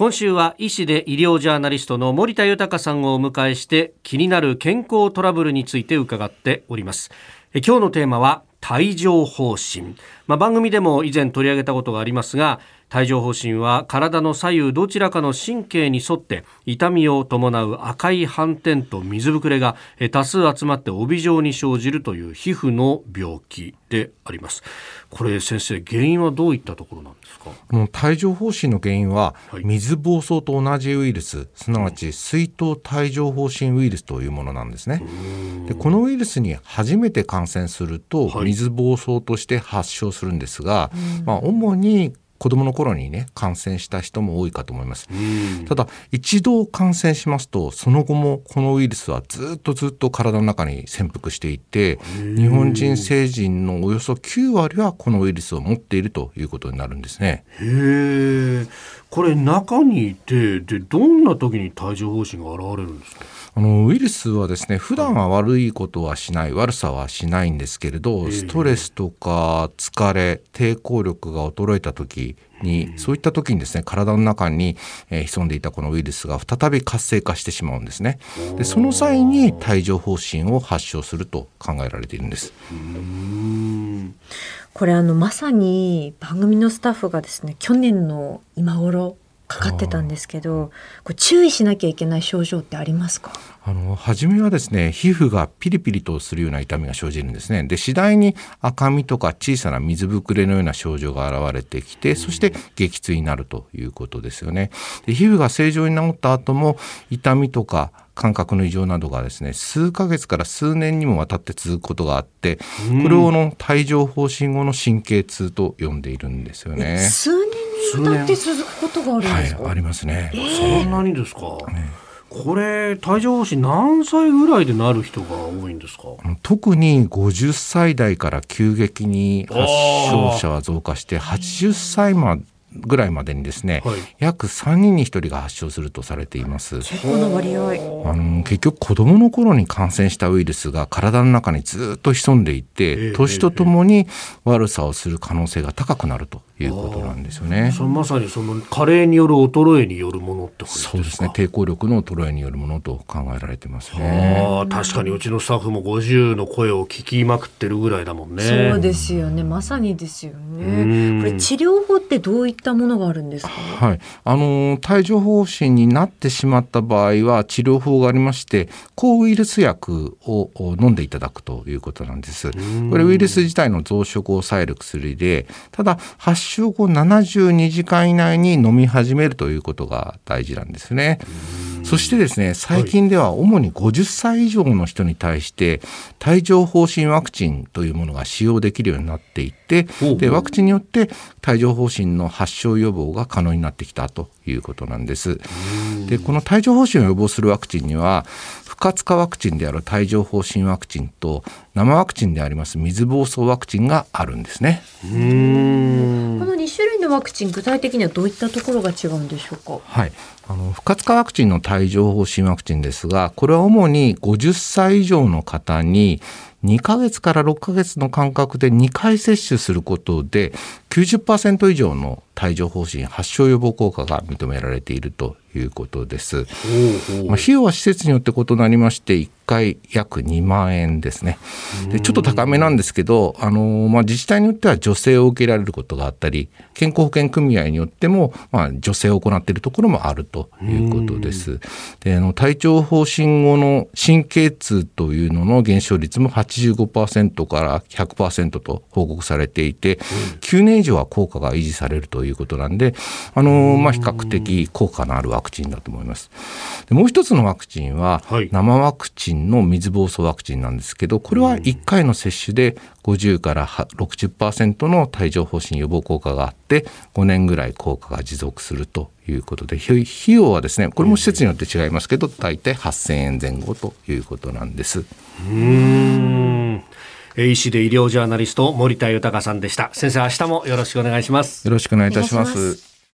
今週は医師で医療ジャーナリストの森田豊さんをお迎えして気になる健康トラブルについて伺っております。今日のテーマは帯状疱疹、まあ、番組でも以前取り上げたことがありますが帯状疱疹は体の左右どちらかの神経に沿って痛みを伴う赤い斑点と水ぶくれが多数集まって帯状に生じるという皮膚の病気であります。これ先生原因はどういったところなんですか？帯状疱疹の原因は、水疱瘡と同じウイルスすなわち水痘帯状疱疹ウイルスというものなんですね。でこのウイルスに初めて感染すると、水疱瘡として発症するんですが、まあ、主に子供の頃にね感染した人も多いかと思います。ただ一度感染しますとその後もこのウイルスはずっとずっと体の中に潜伏していて日本人成人のおよそ9割はこのウイルスを持っているということになるんですね。へえ。これ中にいてでどんな時に帯状疱疹が現れるんですか？あのウイルスはですね普段は悪いことはしない悪さはしないんですけれどストレスとか疲れ抵抗力が衰えた時にそういった時にですね体の中に、えー、潜んでいたこのウイルスが再び活性化してしまうんですね。でその際に帯状疱疹を発症すると考えられているんです。これあのまさに番組のスタッフがですね去年の今頃かかってたんですけどこれ注意しなきゃいけない症状ってありますか？あの初めはですね皮膚がピリピリとするような痛みが生じるんですね。で次第に赤みとか小さな水ぶくれのような症状が現れてきてそして激痛になるということですよね。で皮膚が正常に治った後も痛みとか感覚の異常などがですね数ヶ月から数年にもわたって続くことがあってこれをの帯状疱疹後の神経痛と呼んでいるんですよね。数年にわたって続くことがあるんですか、はい、ありますね、えー、そんなにですか、ねこれ帯状疱疹何歳ぐらいでなる人が多いんですか？特に50歳代から急激に発症者は増加して80歳までぐらいまでにですね、はい、約3人に1人が発症するとされています。結構な割合あの結局子どもの頃に感染したウイルスが体の中にずっと潜んでいて年とともに悪さをする可能性が高くなるということなんですよね。そまさにその加齢による衰えによるものってことそうですね。抵抗力の衰えによるものと考えられてますね。確かにうちのスタッフも50の声を聞きまくってるぐらいだもんね。そうですよね。まさにですよね。これ治療法ってどういったものがあるんですか、はい、あの帯状疱疹になってしまった場合は治療法がありまして抗ウイルス薬を飲んでいただくということなんです。これウイルス自体の増殖を抑える薬でただ発症後72時間以内に飲み始めるということが大事なんですね。そしてですね最近では主に50歳以上の人に対して帯状疱疹ワクチンというものが使用できるようになっていてでワクチンによって帯状疱疹の発症予防が可能になってきたということなんです。でこの帯状疱疹を予防するワクチンには不活化ワクチンである帯状疱疹ワクチンと生ワクチンであります水疱瘡ワクチンがあるんですね。この2種類のワクチン具体的にはどういったところが違うんでしょうか？はい、あの不活化ワクチンの帯状疱疹ワクチンですがこれは主に50歳以上の方に2ヶ月から6ヶ月の間隔で2回接種することで90%以上の帯状疱疹発症予防効果が認められているということです。まあ、費用は施設によって異なりまして1回約2万円ですね。でちょっと高めなんですけど、あのまあ、自治体によっては助成を受けられることがあったり健康保険組合によっても、まあ、助成を行っているところもあるということです。であの体調方針後の神経痛というのの減少率も85%から100%と報告されていて、9年以上は効果が維持されるということなんで、あのまあ、比較的効果のあるワクチンだと思います。でもう一つのワクチンは、生ワクチンの水疱瘡ワクチンなんですけど、これは1回の接種で50から60%の帯状疱疹予防効果があって5年ぐらい効果が持続するということで費用はですねこれも施設によって違いますけど大体8000円前後ということなんです。うん。医師で医療ジャーナリスト森田豊さんでした。先生明日もよろしくお願いします。よろしくお願いいたします